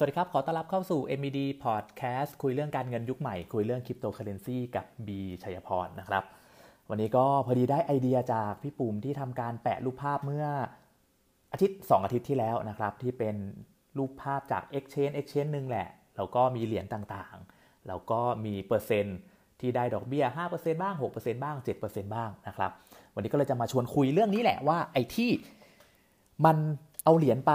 สวัสดีครับ ขอต้อนรับเข้าสู่ MED Podcast คุยเรื่องการเงินยุคใหม่ คุยเรื่องคริปโตเคอเรนซีกับบีชัยพรนะครับ วันนี้ก็พอดีได้ไอเดียจากพี่ปุ่มที่ทำการแปะรูปภาพเมื่ออาทิตย์ 2 อาทิตย์ที่แล้วนะครับ ที่เป็นรูปภาพจาก Exchange Exchange หนึ่งแหละ แล้วก็มีเหรียญต่างๆ แล้วก็มีเปอร์เซ็นต์ที่ได้ดอกเบี้ย 5%บ้าง 6%บ้าง 7%บ้างนะครับ วันนี้ก็เลยจะมาชวนคุยเรื่องนี้แหละว่าไอ้ที่มันเอาเหรียญไป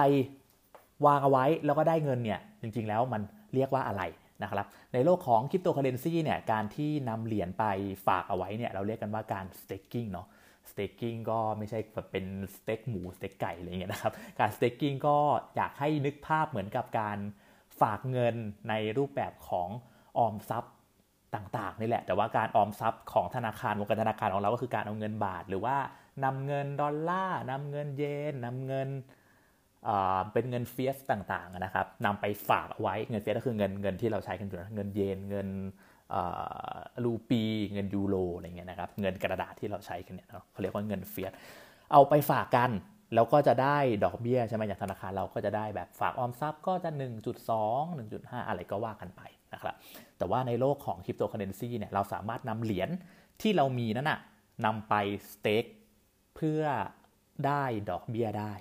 วางเอาไว้แล้วก็ได้เงินเนี่ยจริงๆแล้วมันเรียกว่าอะไรนะครับในโลกของคริปโตเคอเรนซีเนี่ยการที่นำเหรียญไปฝากเอาไว้เนี่ยเราเรียกกันว่าการ staking เนาะ staking ก็ไม่ใช่แบบเป็นสเต็กหมูสเต็กไก่อะไรเงี้ยนะครับการ staking ก็อยากให้นึกภาพเหมือนกับการฝากเงินในรูปแบบของออมทรัพย์ต่างๆนี่แหละ แต่ว่าการออมทรัพย์ของธนาคารวงการธนาคารของเราก็คือการเอาเงินบาท หรือว่านำเงินดอลลาร์นำเงินเยนนำเงิน เป็นเงิน fiat ต่างๆนะครับนำไปฝากเอาไว้เงิน fiat ก็คือเงินเงินที่เราใช้กันอยู่เงินเยนเงินรูปี เงินยูโรอะไรเงี้ยนะครับเงินกระดาษที่เราใช้กันเนี่ยเขาเรียกว่าเงิน fiat เอาไปฝากกันแล้วก็จะได้ดอกเบี้ยใช่ไหมอย่างธนาคารเราก็จะได้แบบฝากออมทรัพย์ก็จะ 1.2 1.5 อะไรก็ว่ากันไปนะครับแต่ว่าในโลกของคริปโตเคอเรนซีเนี่ยเราสามารถนำเหรียญที่เรามีนั้นนะนำไป stake เพื่อได้ดอกเบี้ยได้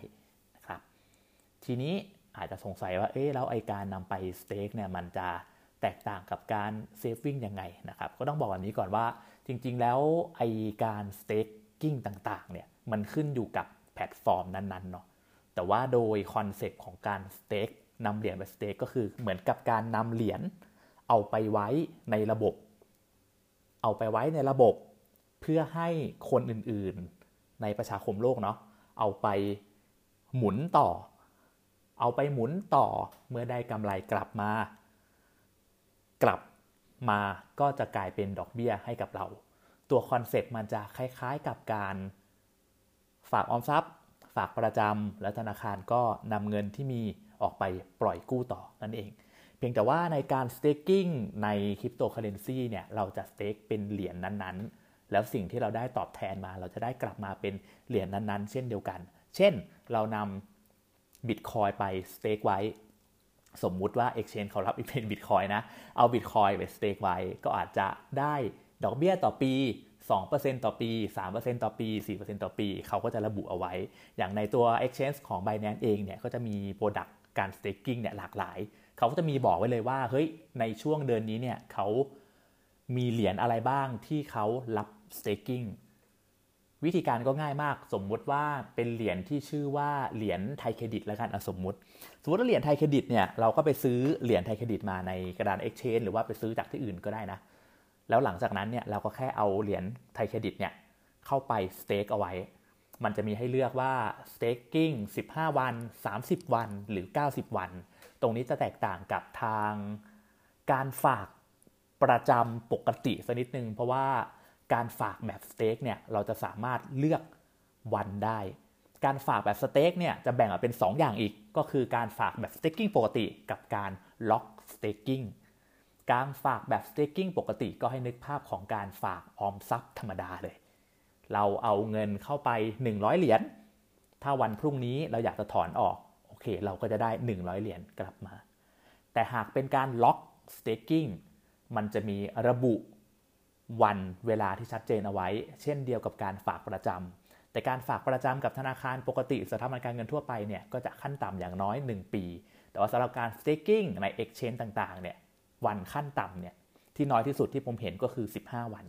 ทีนี้อาจจะสงสัยว่า เอ๊ะ แล้วไอการนำไป stake เนี่ย มันจะแตกต่างกับการ saving ยังไงนะครับ ก็ต้องบอกแบบนี้ก่อนว่า จริง ๆ แล้วไอการ staking ต่างๆ เนี่ย มันขึ้นอยู่กับแพลตฟอร์มนั้นๆ เนาะ แต่ว่าโดยคอนเซปต์ของการ stake นำเหรียญไป stake ก็คือเหมือนกับการนำเหรียญเอาไปไว้ในระบบ เอาไปไว้ในระบบ เพื่อให้คนอื่นๆ ในประชาคมโลกเนาะ เอาไปหมุนต่อ เอาไปหมุนต่อเมื่อได้กำไรกลับมา กลับมาก็จะกลายเป็นดอกเบี้ยให้กับเรา ตัวคอนเซ็ปต์มันจะคล้ายๆกับการฝากออมทรัพย์ ฝากประจำและธนาคารก็นำเงินที่มีออกไปปล่อยกู้ต่อนั่นเอง เพียงแต่ว่าในการ staking ในคริปโตเคอเรนซีเนี่ยเราจะ stake เป็นเหรียญนนั้นๆ แล้วสิ่งที่เราได้ตอบแทนมา เราจะได้กลับมาเป็นเหรียญนนั้นๆ เช่นเดียวกัน เช่นเรานำ บิตคอยน์ไป stake ไว้ สมมุติว่า Exchange เขารับอีเป็นบิตคอยน์นะ เอาบิตคอยน์ไป stake ไว้ ก็อาจจะได้ดอกเบี้ยต่อปี 2%ต่อปี 3%ต่อปี 4%ต่อปี เขาก็จะระบุเอาไว้ อย่างในตัว Exchange ของ Binance เองเนี่ย ก็จะมี product การ staking เนี่ยหลากหลาย เขาก็จะมีบอกไว้เลยว่า เฮ้ย ในช่วงเดือนนี้เนี่ยเขามีเหรียญอะไรบ้างที่เขารับ staking วิธีการก็ง่ายมากสมมุติว่าเป็นเหรียญที่ชื่อว่าเหรียญไทยเครดิตแล้วกันสมมุติ สมมติว่าเหรียญไทยเครดิตเนี่ยเราก็ไปซื้อเหรียญไทยเครดิตมาในกระดาน Exchange หรือว่าไปซื้อจากที่อื่นก็ได้นะ แล้วหลังจากนั้นเนี่ยเราก็แค่เอาเหรียญไทยเครดิตเนี่ยเข้าไป stake เอาไว้ มันจะมีให้เลือกว่า staking 15 วัน 30 วันหรือ 90 วัน ตรงนี้จะแตกต่างกับทางการฝากประจำปกติสักนิดนึงเพราะว่า การฝากแบบ stake เนี่ยเราจะสามารถเลือกวันได้ การฝากแบบ stake เนี่ยจะแบ่งออกเป็น 2 อย่างอีก ก็คือการฝากแบบ staking ปกติ กับการlock staking การฝากแบบ staking ปกติก็ให้นึกภาพของการฝากออมทรัพย์ธรรมดาเลย เราเอาเงินเข้าไป 100 เหรียญถ้าวันพรุ่งนี้เราอยากจะถอนออกโอเค เราก็จะได้ 100 เหรียญกลับมา แต่หากเป็นการ lock staking มันจะมีระบุ วันเวลาที่ชัดเจนเอาไว้ เช่นเดียวกับการฝากประจำแต่การฝากประจำกับธนาคารปกติสถาบันการเงินทั่วไปเนี่ยก็จะขั้นต่ำอย่างน้อย 1 ปี แต่ว่าสำหรับการ staking ใน exchange ต่างๆเนี่ยวันขั้นต่ำเนี่ยที่น้อยที่สุดที่ผมเห็นก็คือ 15 วัน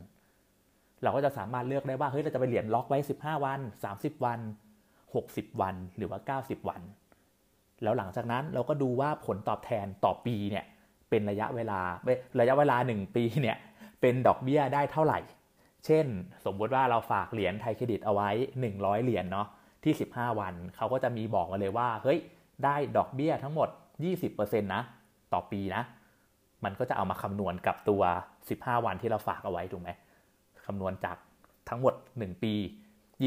เราก็จะสามารถเลือกได้ว่าเฮ้ยเราจะไปเหรียญล็อกไว้ 15 วัน 30 วัน 60 วันหรือว่า 90 วัน แล้วหลังจากนั้นเราก็ดูว่าผลตอบแทนต่อปีเนี่ยเป็นระยะเวลาระยะเวลา 1 ปีเนี่ย เป็นดอกเบี้ยได้เท่าไหร่ เช่น สมมุติว่าเราฝากเหรียญไทยเครดิตเอาไว้ 100 เหรียญเนาะที่ 15 วัน เขาก็จะมีบอกมาเลยว่า เฮ้ย ได้ดอกเบี้ยทั้งหมด 20%นะ ต่อปีนะ มันก็จะเอามาคำนวณกับตัว 15 วันที่เราฝากเอาไว้ถูกไหมคำนวณจากทั้งหมด 1 ปี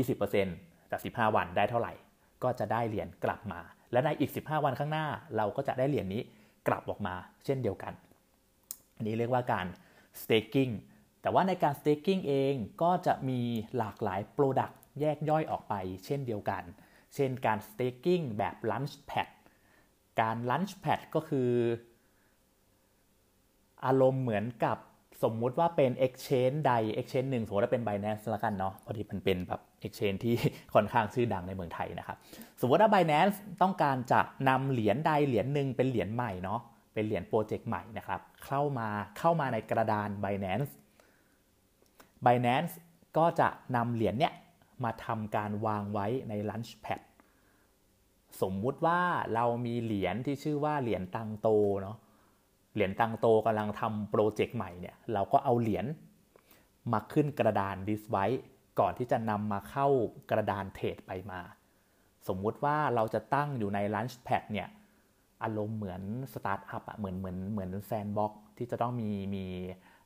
20%จาก 15 วันได้เท่าไหร่ ก็จะได้เหรียญกลับมา และในอีก 15 วันข้างหน้า เราก็จะได้เหรียญนี้กลับออกมา เช่นเดียวกัน อันนี้เรียกว่าการ staking แต่ว่าในการ staking เองก็จะมีหลากหลาย Product แยกย่อยออกไปเช่นเดียวกัน เช่นการ staking แบบ Launchpad การ Launchpad ก็คือ อารมณ์เหมือนกับสมมุติว่าเป็น Exchange ใด Exchange หนึ่งสมมติว่าเป็น Binance ละกันเนาะพอดีมันเป็นแบบ Exchange ที่ค่อนข้างชื่อดังในเมืองไทยนะครับ สมมติว่า Binance ต้องการจะนำเหรียญใดเหรียญหนึ่งเป็นเหรียญใหม่เนาะ เป็นเหรียญโปรเจกต์ใหม่นะครับ เข้ามาเข้ามาในกระดาน Binance Binance ก็จะนำเหรียญเนี้ยมาทำการวางไว้ใน Launchpad สมมุติว่าเรามีเหรียญที่ชื่อว่าเหรียญตังโตเนาะเหรียญตังโตกำลังทำโปรเจกต์ใหม่เนี่ยเราก็เอาเหรียญมาขึ้นกระดานดิสไว้ ก่อนที่จะนำมาเข้ากระดานเทรดไปมา สมมุติว่าเราจะตั้งอยู่ใน Launchpad เนี่ย อารมณ์เหมือนสตาร์ทอัพอะเหมือนเหมือนเหมือน sandbox ที่จะต้องมีมี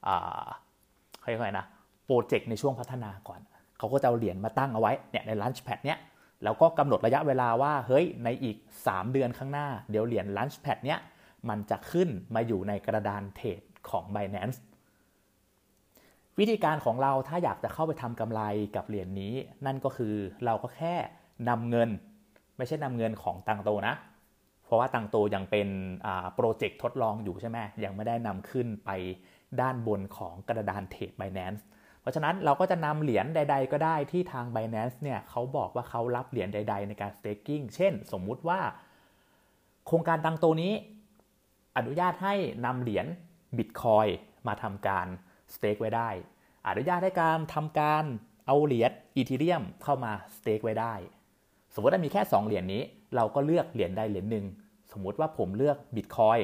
อ่าค่อยๆนะโปรเจกต์ในช่วงพัฒนาก่อน เขาก็จะเอาเหรียญมาตั้งเอาไว้เนี่ยใน Launchpad เนี้ยแล้วก็กำหนดระยะเวลาว่าเฮ้ยในอีก 3 เดือนข้างหน้า เดี๋ยวเหรียญ Launchpad เนี้ยมันจะขึ้นมาอยู่ในกระดานเทรดของ Binance วิธีการของเราถ้าอยากจะเข้าไปทำกำไรกับเหรียญนนี้ นั่นก็คือเราก็แค่นำเงิน ไม่ใช่นำเงินของตังโตนะ เพราะว่าตังโตยังเป็นโปรเจกต์ทดลองอยู่ใช่ไหมยังไม่ได้นำขึ้นไปด้านบนของกระดานเทรด Binance เพราะฉะนั้นเราก็จะนำเหรียญใด ๆ ก็ได้ที่ทาง Binance เนี่ยเขาบอกว่าเขารับเหรียญใด ๆ ในการ staking เช่น สมมุติว่า โครงการตังโตนี้ อนุญาตให้นำเหรียญบิตคอยมาทำการสเต็กไว้ได้ อนุญาตให้การทำการเอาเหรียญอีทีเรียมเข้ามาสเต็กไว้ได้ สมมติว่ามีแค่ 2 เหรียญนนี้ เราก็เลือกเหรียญใดเหรียญหนึ่งสมมุติว่าผมเลือกบิตคอย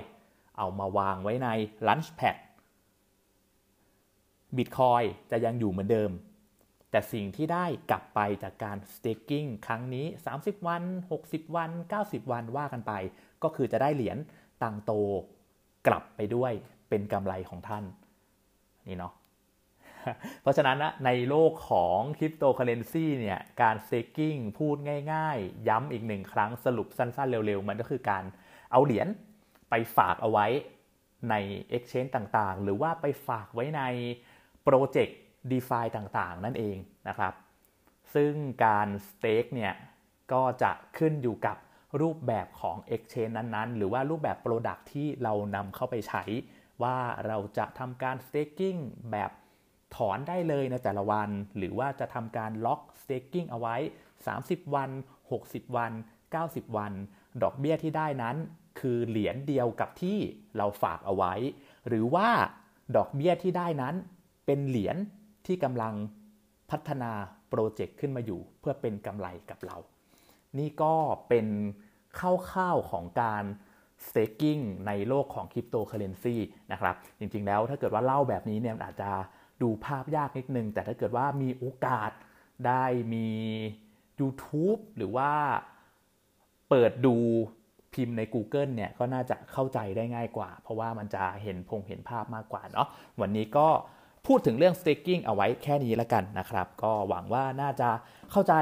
เอามาวางไว้ใน Launchpad บิตคอยจะยังอยู่เหมือนเดิม แต่สิ่งที่ได้กลับไปจากการ staking ครั้งนี้ 30 วัน 60 วัน 90 วันว่ากันไป ก็คือจะได้เหรียญตังค์โตกลับไปด้วยเป็นกำไรของท่าน นี่เนาะ เพราะฉะนั้นนะในโลกของคริปโตเคอเรนซีเนี่ยการ staking พูดง่าย ๆ ย้ำอีกหนึ่งครั้งสรุปสั้นๆ เร็วๆ มันก็คือการเอาเหรียญไปฝากเอาไว้ใน Exchange ต่างๆ หรือว่าไปฝากไว้ในโปรเจกต์ DeFi ต่างๆ นั่นเองนะครับ ซึ่งการ stake เนี่ยก็จะขึ้นอยู่กับรูปแบบของ Exchange นั้นๆ หรือว่ารูปแบบ Product ที่เรานำเข้าไปใช้ ว่าเราจะทำการ staking แบบ ถอนได้เลยในแต่ละวัน หรือว่าจะทำการล็อก staking เอาไว้ 30 วัน 60 วัน 90 วัน ดอกเบี้ยที่ได้นั้น คือเหรียญเดียวกับที่เราฝากเอาไว้ หรือว่าดอกเบี้ยที่ได้นั้น เป็นเหรียญที่กำลังพัฒนาโปรเจกต์ขึ้นมาอยู่ เพื่อเป็นกำไรกับเรา นี่ก็เป็นคร่าวๆของการ staking ในโลกของคริปโตเคอเรนซีนะครับ จริงๆแล้วถ้าเกิดว่าเล่าแบบนี้เนี่ยอาจจะ ดูภาพยากนิดนึง แต่ถ้าเกิดว่ามีโอกาสได้มี YouTube หรือว่าเปิดดูพิมพ์ใน Google เนี่ยก็น่าจะเข้าใจได้ง่ายกว่า เพราะว่ามันจะเห็นพงเห็นภาพมากกว่าเนาะวันนี้ก็พูดถึงเรื่อง staking เอาไว้แค่นี้ล้วกันนะครับ ก็หวังว่าน่าจะเข้าใจ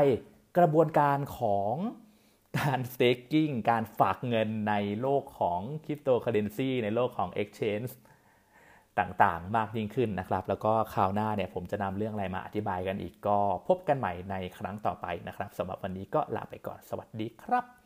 กระบวนการของการ staking การฝากเงินในโลกของคริปโตเคอเรนซีในโลกของ exchange ต่างๆ มากยิ่งขึ้นนะครับ แล้วก็คราวหน้าเนี่ยผมจะนำเรื่องอะไรมาอธิบายกันอีกก็พบกันใหม่ในครั้งต่อไปนะครับสำหรับวันนี้ก็ลาไปก่อนสวัสดีครับ